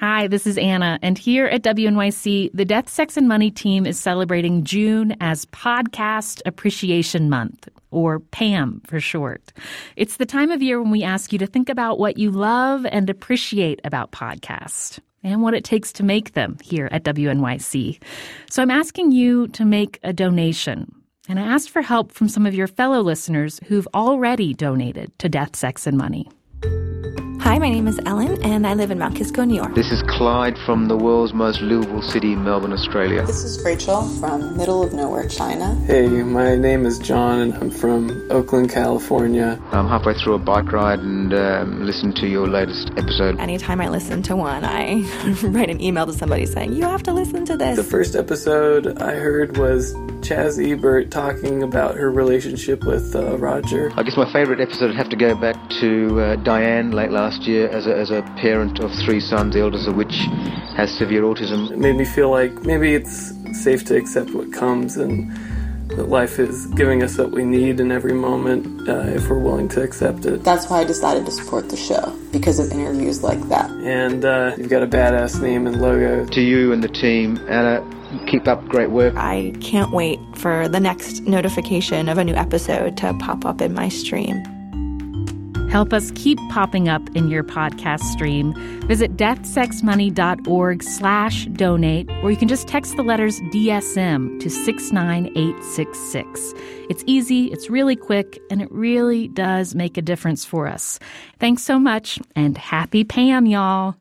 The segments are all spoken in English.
Hi, this is Anna, and here at WNYC, the Death, Sex, and Money team is celebrating June as Podcast Appreciation Month, or PAM for short. It's the time of year when we ask you to think about what you love and appreciate about podcasts and what it takes to make them here at WNYC. So I'm asking you to make a donation. And I asked for help from some of your fellow listeners who've already donated to Death, Sex, and Money. Hi, my name is Ellen, and I live in Mount Kisco, New York. This is Clyde from the world's most livable city, Melbourne, Australia. This is Rachel from middle of nowhere, China. Hey, my name is John, and I'm from Oakland, California. I'm halfway through a bike ride and um, listen to your latest episode. Anytime I listen to one, I write an email to somebody saying, You have to listen to this. The first episode I heard was Chaz Ebert talking about her relationship with uh, Roger. I guess my favourite episode would have to go back to uh, Diane late last year as a, as a parent of three sons, the eldest of which has severe autism. It made me feel like maybe it's safe to accept what comes and that life is giving us what we need in every moment uh, if we're willing to accept it. That's why I decided to support the show because of interviews like that. And uh, you've got a badass name and logo. To you and the team, Anna, keep up great work. I can't wait for the next notification of a new episode to pop up in my stream. Help us keep popping up in your podcast stream. Visit deathsexmoney.org slash donate, or you can just text the letters DSM to 69866. It's easy, it's really quick, and it really does make a difference for us. Thanks so much, and happy Pam, y'all.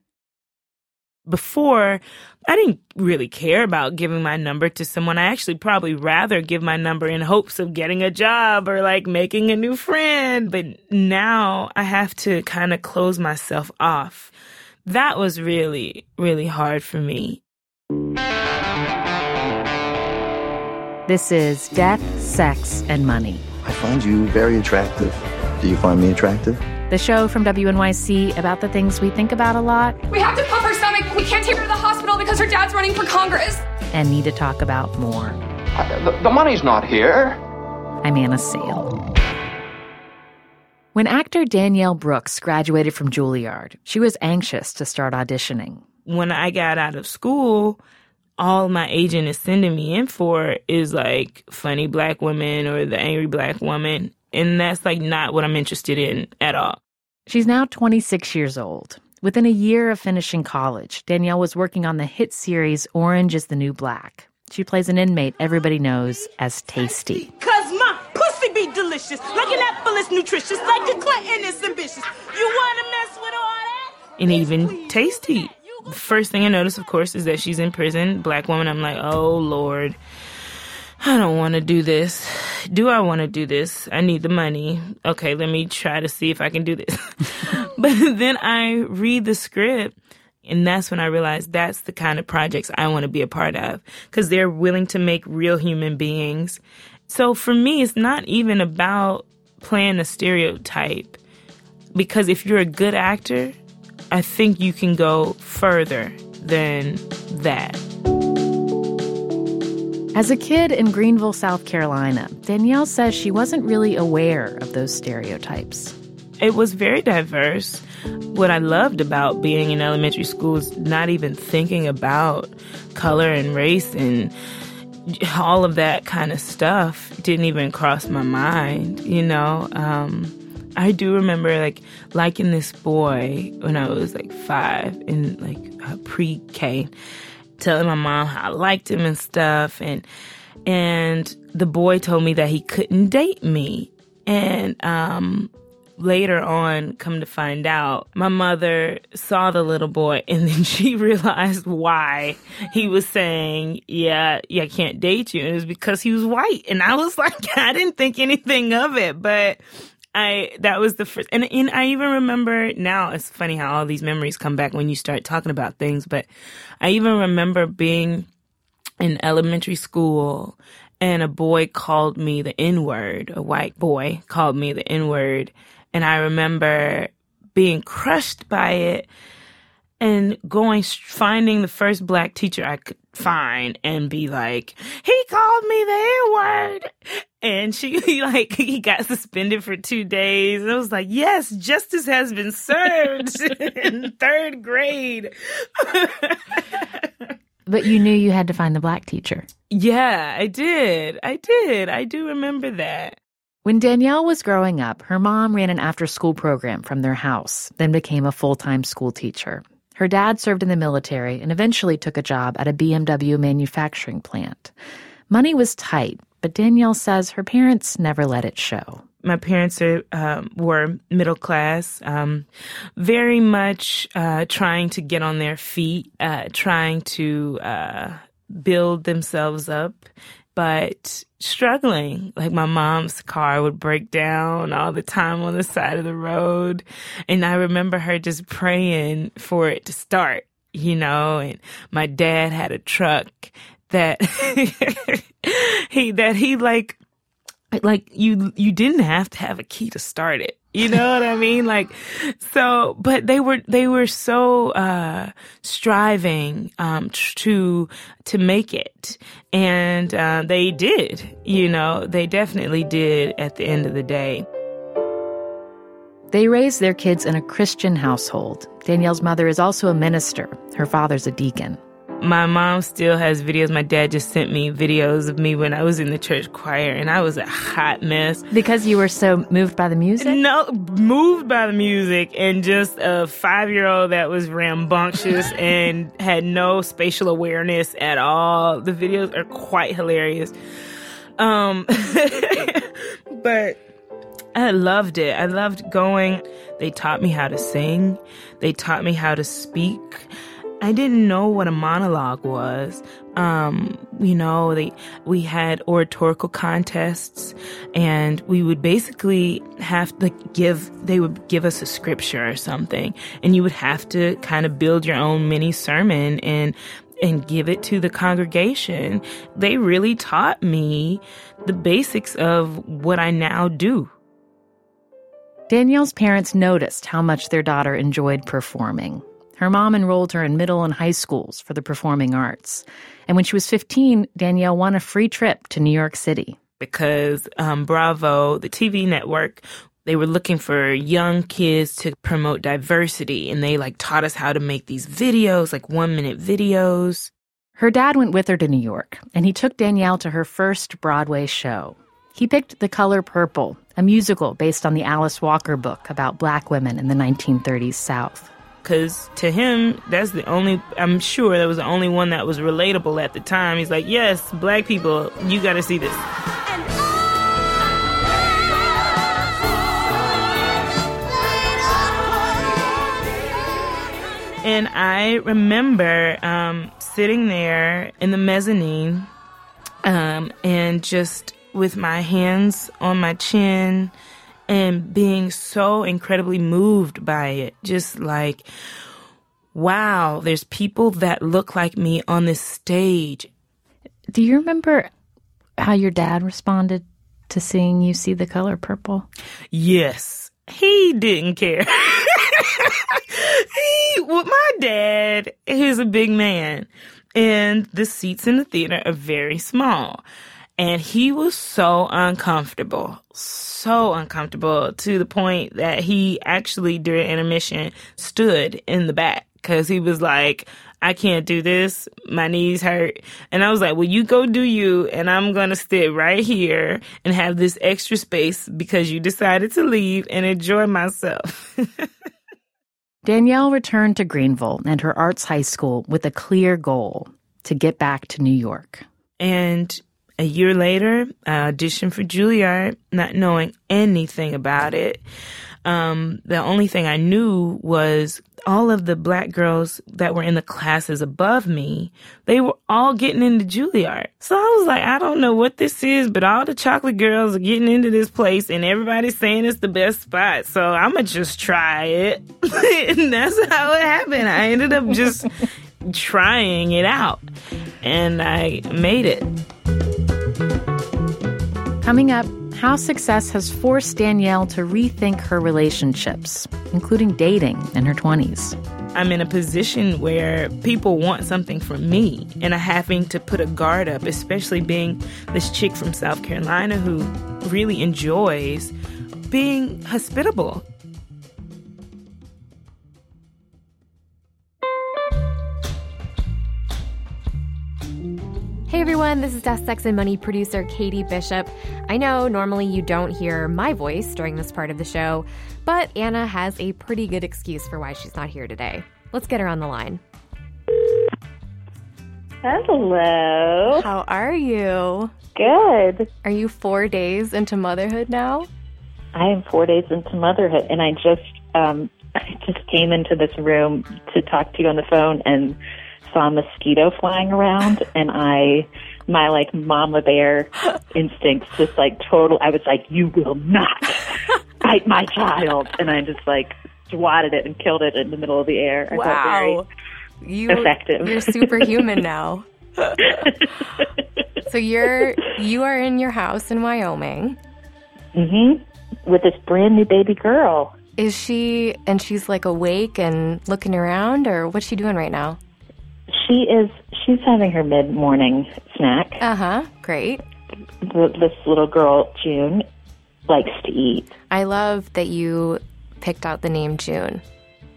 Before, I didn't really care about giving my number to someone. I actually probably rather give my number in hopes of getting a job or like making a new friend. But now I have to kind of close myself off. That was really, really hard for me. This is Death, Sex, and Money. I find you very attractive. Do you find me attractive? The show from WNYC about the things we think about a lot. We have to pump her stomach. We can't take her to the hospital because her dad's running for Congress. And need to talk about more. Uh, the, the money's not here. I'm Anna Sale. When actor Danielle Brooks graduated from Juilliard, she was anxious to start auditioning. When I got out of school, all my agent is sending me in for is like funny black women or the angry black woman. And that's like not what I'm interested in at all. She's now 26 years old. Within a year of finishing college, Danielle was working on the hit series Orange is the New Black. She plays an inmate everybody knows as Tasty. Cause my pussy be delicious, like an apple is nutritious, like a Clinton is ambitious. You wanna mess with all that? And even Tasty. The first thing I notice, of course, is that she's in prison. Black woman. I'm like, oh Lord. I don't want to do this. Do I want to do this? I need the money. Okay, let me try to see if I can do this. but then I read the script and that's when I realized that's the kind of projects I want to be a part of because they're willing to make real human beings. So for me, it's not even about playing a stereotype because if you're a good actor, I think you can go further than that. As a kid in Greenville, South Carolina, Danielle says she wasn't really aware of those stereotypes. It was very diverse. What I loved about being in elementary school is not even thinking about color and race and all of that kind of stuff didn't even cross my mind, you know. Um, I do remember like liking this boy when I was like five in like uh, pre-K telling my mom how I liked him and stuff and and the boy told me that he couldn't date me And um, later on, come to find out, my mother saw the little boy and then she realized why he was saying, yeah, yeah, I can't date you. And it was because he was white. And I was like, I didn't think anything of it, but I, that was the first, and, and I even remember now, it's funny how all these memories come back when you start talking about things, but I even remember being in elementary school and a boy called me the N word, a white boy called me the N word. And I remember being crushed by it and going, finding the first black teacher I could find and be like, he called me the N word. And she, like, he got suspended for two days. And I was like, yes, justice has been served in third grade. but you knew you had to find the black teacher. Yeah, I did. I did. I do remember that. When Danielle was growing up, her mom ran an after school program from their house, then became a full time school teacher. Her dad served in the military and eventually took a job at a BMW manufacturing plant. Money was tight, but Danielle says her parents never let it show. My parents are, um, were middle class, um, very much uh, trying to get on their feet, uh, trying to uh, build themselves up but struggling. Like my mom's car would break down all the time on the side of the road. And I remember her just praying for it to start, you know, and my dad had a truck that he, that he like, like you, you didn't have to have a key to start it. You know what I mean? Like, so, but they were, they were so, uh, striving, um, to, to make it. And, uh, they did, you know, they definitely did at the end of the day. They raised their kids in a Christian household. Danielle's mother is also a minister. Her father's a deacon. My mom still has videos. My dad just sent me videos of me when I was in the church choir and I was a hot mess. Because you were so moved by the music? No, moved by the music and just a five year old that was rambunctious and had no spatial awareness at all. The videos are quite hilarious. Um, but I loved it. I loved going. They taught me how to sing. They taught me how to speak. I didn't know what a monologue was. Um, you know, they, we had oratorical contests and we would basically have to give, they would give us a scripture or something and you would have to kind of build your own mini sermon and, and give it to the congregation. They really taught me the basics of what I now do. Danielle's parents noticed how much their daughter enjoyed performing. Her mom enrolled her in middle and high schools for the performing arts. And when she was 15, Danielle won a free trip to New York City. Because um, Bravo, the TV network, they were looking for young kids to promote diversity. And they like taught us how to make these videos, like one minute videos. Her dad went with her to New York, and he took Danielle to her first Broadway show. He picked The Color Purple, a musical based on the Alice Walker book about black women in the 1930s South because to him that's the only i'm sure that was the only one that was relatable at the time. He's like yes black people you got to see this. And i remember um, sitting there in the mezzanine um, and just with my hands on my chin and being so incredibly moved by it. Just like, wow, there's people that look like me on this stage. Do you remember how your dad responded to seeing you see the color purple? Yes. He didn't care. he, well, my dad is a big man and the seats in the theater are very small. And he was so uncomfortable, so uncomfortable to the point that he actually during intermission stood in the back because he was like, I can't do this. My knees hurt. And I was like, well, you go do you. And I'm going to sit right here and have this extra space because you decided to leave and enjoy myself. Danielle returned to Greenville and her arts high school with a clear goal to get back to New York. And a year later, I auditioned for Juilliard, not knowing anything about it. Um, the only thing I knew was all of the black girls that were in the classes above me, they were all getting into Juilliard. So I was like, I don't know what this is, but all the chocolate girls are getting into this place and everybody's saying it's the best spot. So I'm going to just try it. and that's how it happened. I ended up just trying it out and I made it. Coming up, how success has forced Danielle to rethink her relationships, including dating in her 20s. I'm in a position where people want something from me, and I'm having to put a guard up, especially being this chick from South Carolina who really enjoys being hospitable Hey everyone, this is Death, Sex, and Money producer Katie Bishop. I know normally you don't hear my voice during this part of the show, but Anna has a pretty good excuse for why she's not here today. Let's get her on the line. Hello. How are you? Good. Are you four days into motherhood now? I am four days into motherhood, and I just um, I just came into this room to talk to you on the phone and saw a mosquito flying around and I my like mama bear instincts just like total I was like, You will not bite my child and I just like swatted it and killed it in the middle of the air. I wow. you, effective. You're superhuman now. so you're you are in your house in Wyoming. Mhm. With this brand new baby girl. Is she and she's like awake and looking around or what's she doing right now? She is. She's having her mid morning snack. Uh huh. Great. This little girl, June, likes to eat. I love that you picked out the name June.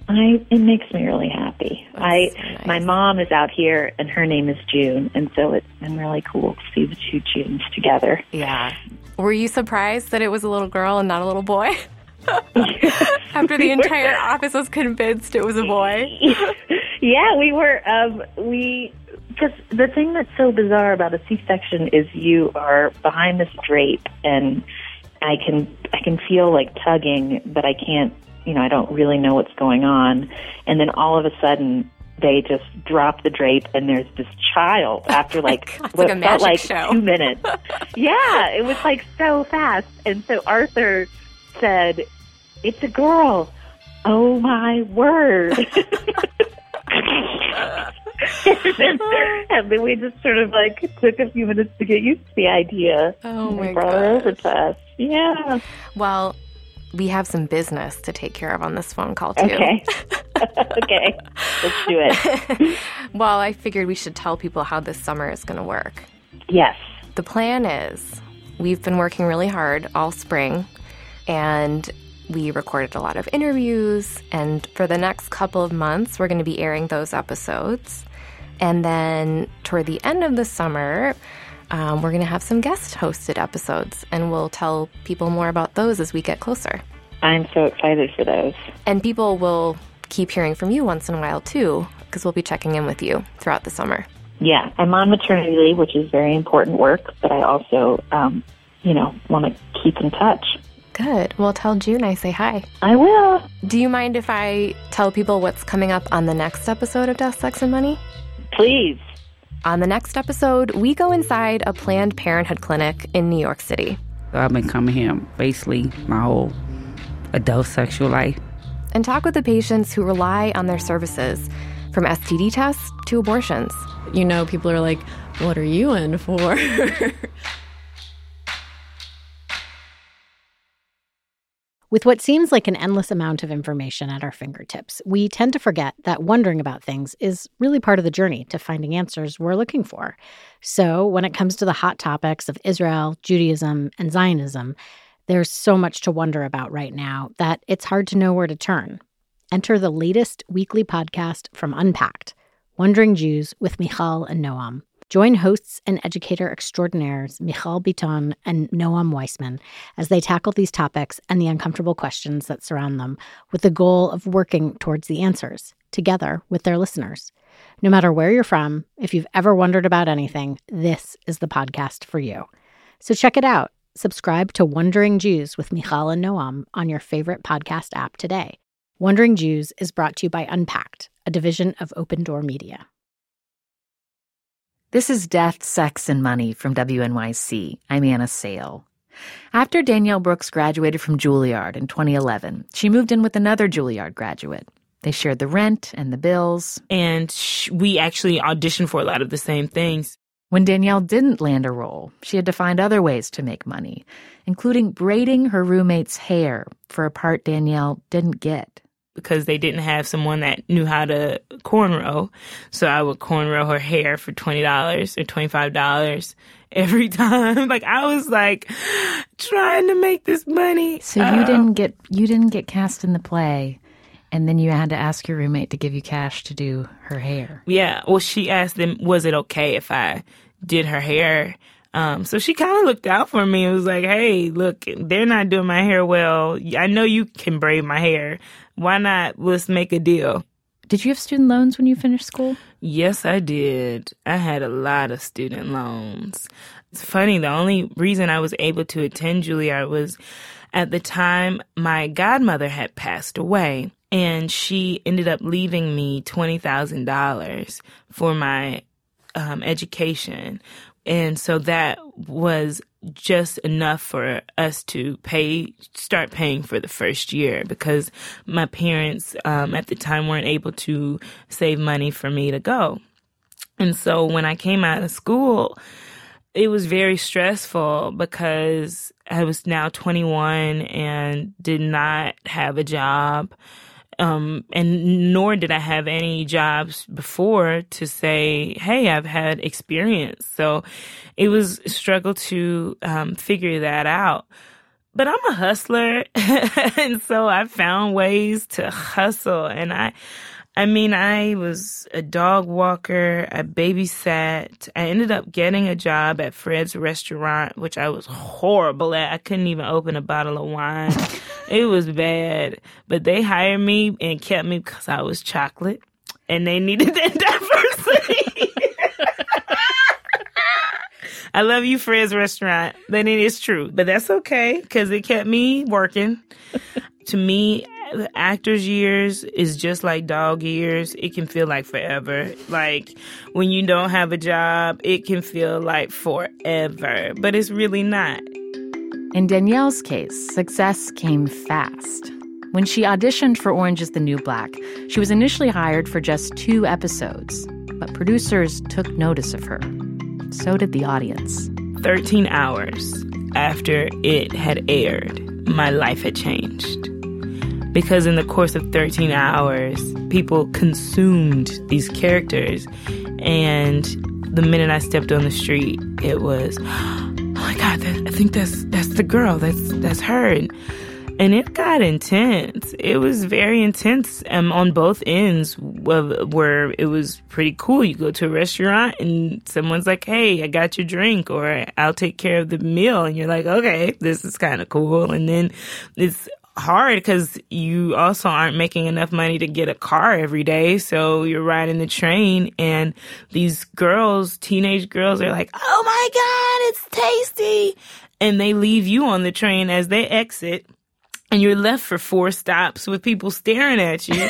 I it makes me really happy. That's I nice. my mom is out here and her name is June, and so it's been really cool to see the two Junes together. Yeah. Were you surprised that it was a little girl and not a little boy? After the entire office was convinced it was a boy. yeah, we were. Um, we because the thing that's so bizarre about a C-section is you are behind this drape, and I can I can feel like tugging, but I can't. You know, I don't really know what's going on, and then all of a sudden they just drop the drape and there's this child after like what like felt like show. two minutes. yeah, it was like so fast. And so Arthur said, "It's a girl." Oh my word! and then we just sort of like took a few minutes to get used to the idea. Oh my brought her over to us. Yeah. Well, we have some business to take care of on this phone call too. Okay. okay. Let's do it. well, I figured we should tell people how this summer is going to work. Yes. The plan is we've been working really hard all spring and we recorded a lot of interviews. And for the next couple of months, we're going to be airing those episodes. And then toward the end of the summer, um, we're going to have some guest hosted episodes, and we'll tell people more about those as we get closer. I'm so excited for those. And people will keep hearing from you once in a while, too, because we'll be checking in with you throughout the summer. Yeah, I'm on maternity leave, which is very important work, but I also, um, you know, want to keep in touch. Good. Well, tell June I say hi. I will. Do you mind if I tell people what's coming up on the next episode of Death, Sex, and Money? Please. On the next episode, we go inside a Planned Parenthood clinic in New York City. I've been coming here basically my whole adult sexual life. And talk with the patients who rely on their services, from STD tests to abortions. You know, people are like, what are you in for? With what seems like an endless amount of information at our fingertips, we tend to forget that wondering about things is really part of the journey to finding answers we're looking for. So, when it comes to the hot topics of Israel, Judaism, and Zionism, there's so much to wonder about right now that it's hard to know where to turn. Enter the latest weekly podcast from Unpacked Wondering Jews with Michal and Noam. Join hosts and educator extraordinaires Michal Biton and Noam Weissman as they tackle these topics and the uncomfortable questions that surround them with the goal of working towards the answers together with their listeners. No matter where you're from, if you've ever wondered about anything, this is the podcast for you. So check it out. Subscribe to Wondering Jews with Michal and Noam on your favorite podcast app today. Wondering Jews is brought to you by Unpacked, a division of Open Door Media. This is Death, Sex, and Money from WNYC. I'm Anna Sale. After Danielle Brooks graduated from Juilliard in 2011, she moved in with another Juilliard graduate. They shared the rent and the bills. And sh- we actually auditioned for a lot of the same things. When Danielle didn't land a role, she had to find other ways to make money, including braiding her roommate's hair for a part Danielle didn't get. Because they didn't have someone that knew how to cornrow. So I would cornrow her hair for $20 or $25 every time. like I was like trying to make this money. So you uh, didn't get you didn't get cast in the play and then you had to ask your roommate to give you cash to do her hair. Yeah. Well, she asked them, was it okay if I did her hair? Um, so she kind of looked out for me. It was like, hey, look, they're not doing my hair well. I know you can braid my hair. Why not? Let's make a deal. Did you have student loans when you finished school? Yes, I did. I had a lot of student loans. It's funny, the only reason I was able to attend Juilliard was at the time my godmother had passed away and she ended up leaving me $20,000 for my um, education. And so that was just enough for us to pay, start paying for the first year because my parents um, at the time weren't able to save money for me to go. And so when I came out of school, it was very stressful because I was now 21 and did not have a job um, and nor did I have any jobs before to say, hey, I've had experience. So it was a struggle to um, figure that out. But I'm a hustler, and so I found ways to hustle. And I, I mean, I was a dog walker. I babysat. I ended up getting a job at Fred's restaurant, which I was horrible at. I couldn't even open a bottle of wine. it was bad. But they hired me and kept me because I was chocolate and they needed that diversity. I love you, Fred's restaurant. Then it is true, but that's okay because it kept me working. to me, the actor's years is just like dog years. It can feel like forever. Like when you don't have a job, it can feel like forever, but it's really not. In Danielle's case, success came fast. When she auditioned for Orange is the New Black, she was initially hired for just two episodes, but producers took notice of her. So did the audience. 13 hours after it had aired, my life had changed because in the course of 13 hours, people consumed these characters. And the minute I stepped on the street, it was, my God, that, I think that's that's the girl. That's that's her. And, and it got intense. It was very intense um, on both ends. Where it was pretty cool. You go to a restaurant and someone's like, "Hey, I got your drink," or "I'll take care of the meal," and you're like, "Okay, this is kind of cool." And then it's hard because you also aren't making enough money to get a car every day. So you're riding the train and these girls, teenage girls are like, Oh my God, it's tasty. And they leave you on the train as they exit and you're left for four stops with people staring at you.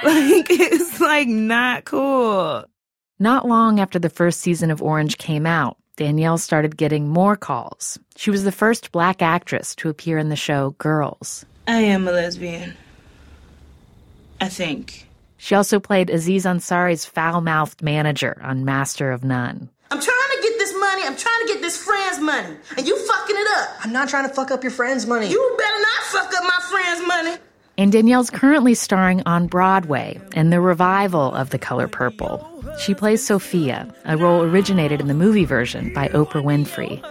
like, it's like not cool. Not long after the first season of Orange came out, Danielle started getting more calls. She was the first black actress to appear in the show Girls. I am a lesbian. I think. She also played Aziz Ansari's foul mouthed manager on Master of None. I'm trying to get this money. I'm trying to get this friend's money. And you fucking it up. I'm not trying to fuck up your friend's money. You better not fuck up my friend's money. And Danielle's currently starring on Broadway in the revival of The Color Purple. She plays Sofia, a role originated in the movie version by Oprah Winfrey.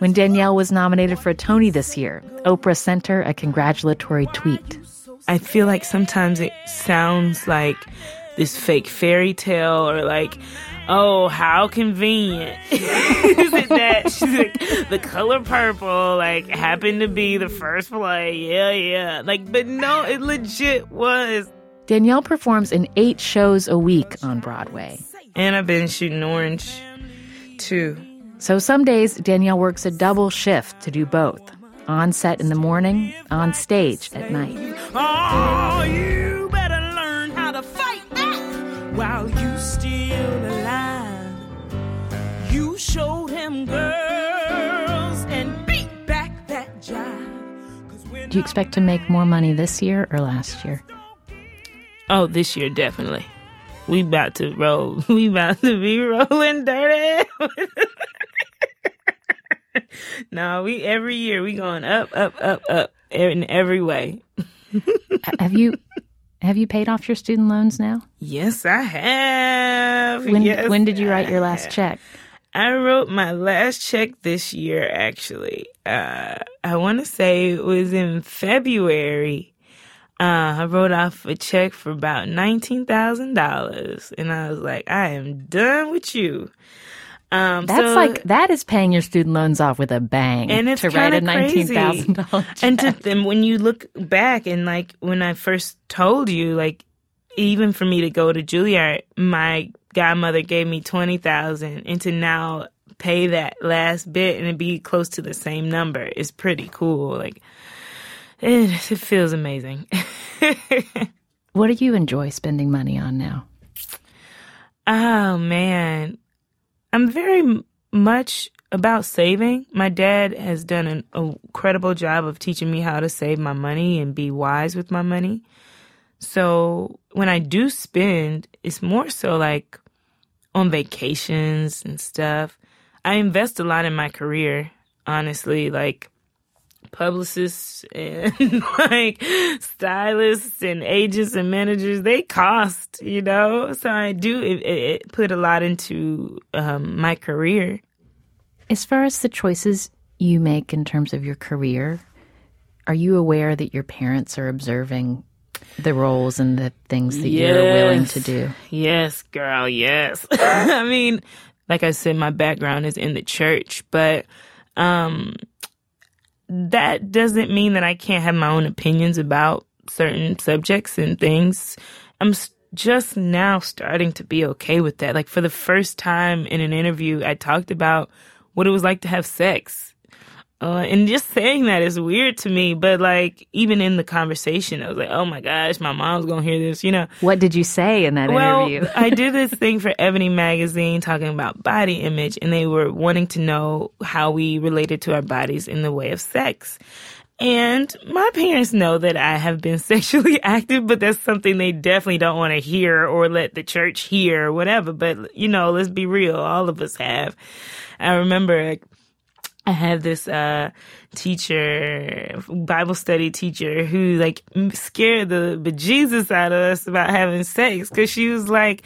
When Danielle was nominated for a Tony this year, Oprah sent her a congratulatory tweet. I feel like sometimes it sounds like this fake fairy tale or like, oh, how convenient is it that she's like, the color purple like happened to be the first play? Yeah, yeah. Like, but no, it legit was Danielle performs in eight shows a week on Broadway. And I've been shooting Orange, too. So some days, Danielle works a double shift to do both on set in the morning, on stage at night. Oh, you better learn how to fight back while you still alive. You showed him girls and beat back that jive. Do you expect to make more money this year or last year? Oh, this year definitely. We about to roll. We about to be rolling dirty. no, we every year we going up, up, up, up in every way. have you have you paid off your student loans now? Yes, I have. When, yes, when did you write your last check? I wrote my last check this year, actually. Uh, I want to say it was in February. Uh, I wrote off a check for about $19,000. And I was like, I am done with you. Um, That's so, like that is paying your student loans off with a bang. and it's to write a nineteen crazy. thousand dollars. And to then when you look back and like when I first told you, like even for me to go to Juilliard, my godmother gave me twenty thousand, and to now pay that last bit and be close to the same number is pretty cool. Like it, it feels amazing. what do you enjoy spending money on now? Oh man, I'm very much about saving. My dad has done an incredible job of teaching me how to save my money and be wise with my money. So when I do spend, it's more so like on vacations and stuff. I invest a lot in my career, honestly, like publicists and like stylists and agents and managers they cost you know so i do it, it put a lot into um, my career As far as the choices you make in terms of your career, are you aware that your parents are observing the roles and the things that you're willing to do? Yes, girl, yes. I mean, like I said, my background is in the church, but um that doesn't mean that I can't have my own opinions about certain subjects and things. I'm just now starting to be okay with that. Like for the first time in an interview, I talked about what it was like to have sex. Uh, and just saying that is weird to me, but like even in the conversation, I was like, "Oh my gosh, my mom's gonna hear this," you know. What did you say in that well, interview? I did this thing for Ebony magazine talking about body image, and they were wanting to know how we related to our bodies in the way of sex. And my parents know that I have been sexually active, but that's something they definitely don't want to hear or let the church hear or whatever. But, you know, let's be real. All of us have. I remember I had this uh teacher, Bible study teacher, who like scared the bejesus out of us about having sex because she was like,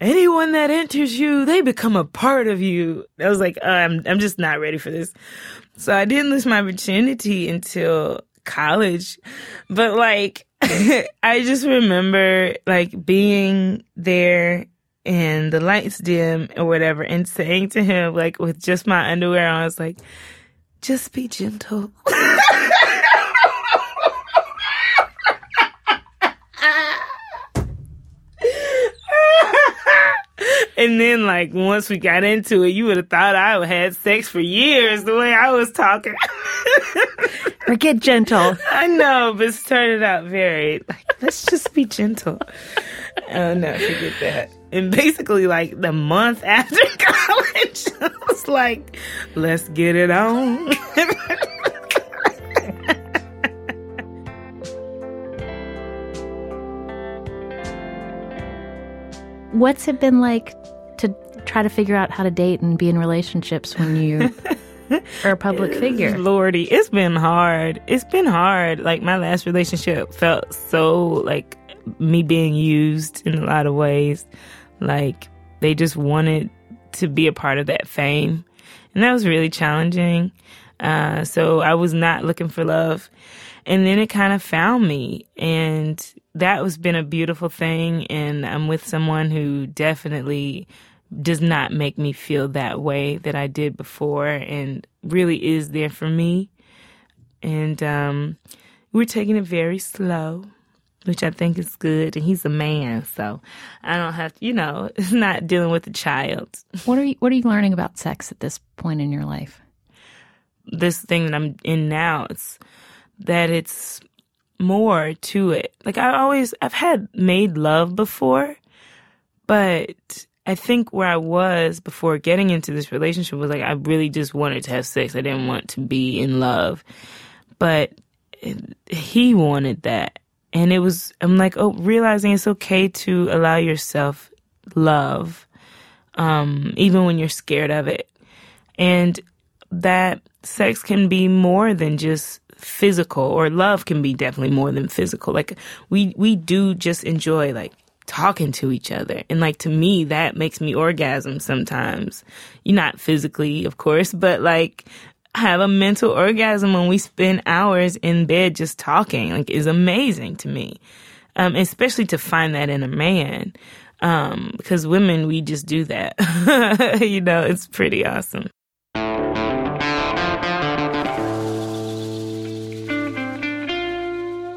anyone that enters you, they become a part of you. I was like, uh, I'm I'm just not ready for this. So I didn't lose my virginity until college, but like I just remember like being there and the lights dim or whatever and saying to him like with just my underwear on, I was like, just be gentle. And then, like, once we got into it, you would have thought I had sex for years the way I was talking. or get gentle. I know, but it started out very, like, let's just be gentle. Oh, no, forget that. And basically, like, the month after college, I was like, let's get it on. What's it been like to try to figure out how to date and be in relationships when you are a public figure? Lordy, it's been hard. It's been hard. Like my last relationship felt so like me being used in a lot of ways. Like they just wanted to be a part of that fame. And that was really challenging. Uh, so I was not looking for love. And then it kind of found me. And that was been a beautiful thing. And I'm with someone who definitely does not make me feel that way that I did before and really is there for me. And um, we're taking it very slow. Which I think is good. And he's a man, so I don't have to, you know, it's not dealing with a child. What are you What are you learning about sex at this point in your life? This thing that I'm in now, it's that it's more to it. Like I always, I've had made love before, but I think where I was before getting into this relationship was like I really just wanted to have sex. I didn't want to be in love, but he wanted that and it was i'm like oh realizing it's okay to allow yourself love um, even when you're scared of it. And that sex can be more than just physical or love can be definitely more than physical. Like we we do just enjoy like talking to each other. And like to me that makes me orgasm sometimes. You're not physically of course but like have a mental orgasm when we spend hours in bed just talking. Like is amazing to me. Um, especially to find that in a man. Um, because women we just do that. You know it's pretty awesome.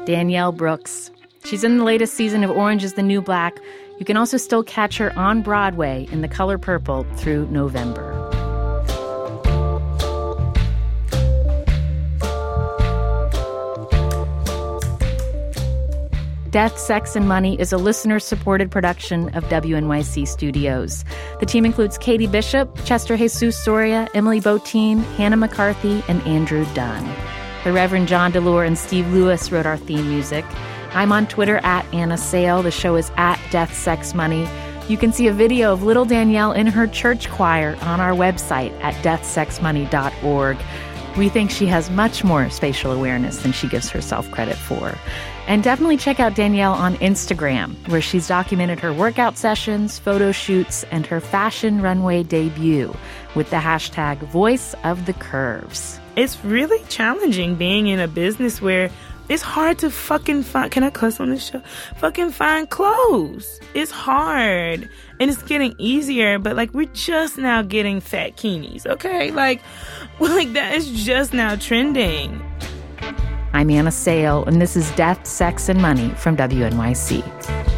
Danielle brooks. She's in the latest season of orange is the new black. You can also still catch her on broadway in the color purple through november Death, Sex, and Money is a listener supported production of WNYC Studios. The team includes Katie Bishop, Chester Jesus Soria, Emily Botein, Hannah McCarthy, and Andrew Dunn. The Reverend John DeLore and Steve Lewis wrote our theme music. I'm on Twitter at Anna Sale. The show is at Death, Sex, Money. You can see a video of little Danielle in her church choir on our website at deathsexmoney.org. We think she has much more spatial awareness than she gives herself credit for. And definitely check out Danielle on Instagram, where she's documented her workout sessions, photo shoots, and her fashion runway debut with the hashtag Voice of the Curves. It's really challenging being in a business where it's hard to fucking find. Can I cuss on this show? Fucking find clothes. It's hard. And it's getting easier, but like we're just now getting fatkinis, okay? Like, like that is just now trending. I'm Anna Sale, and this is Death, Sex, and Money from WNYC.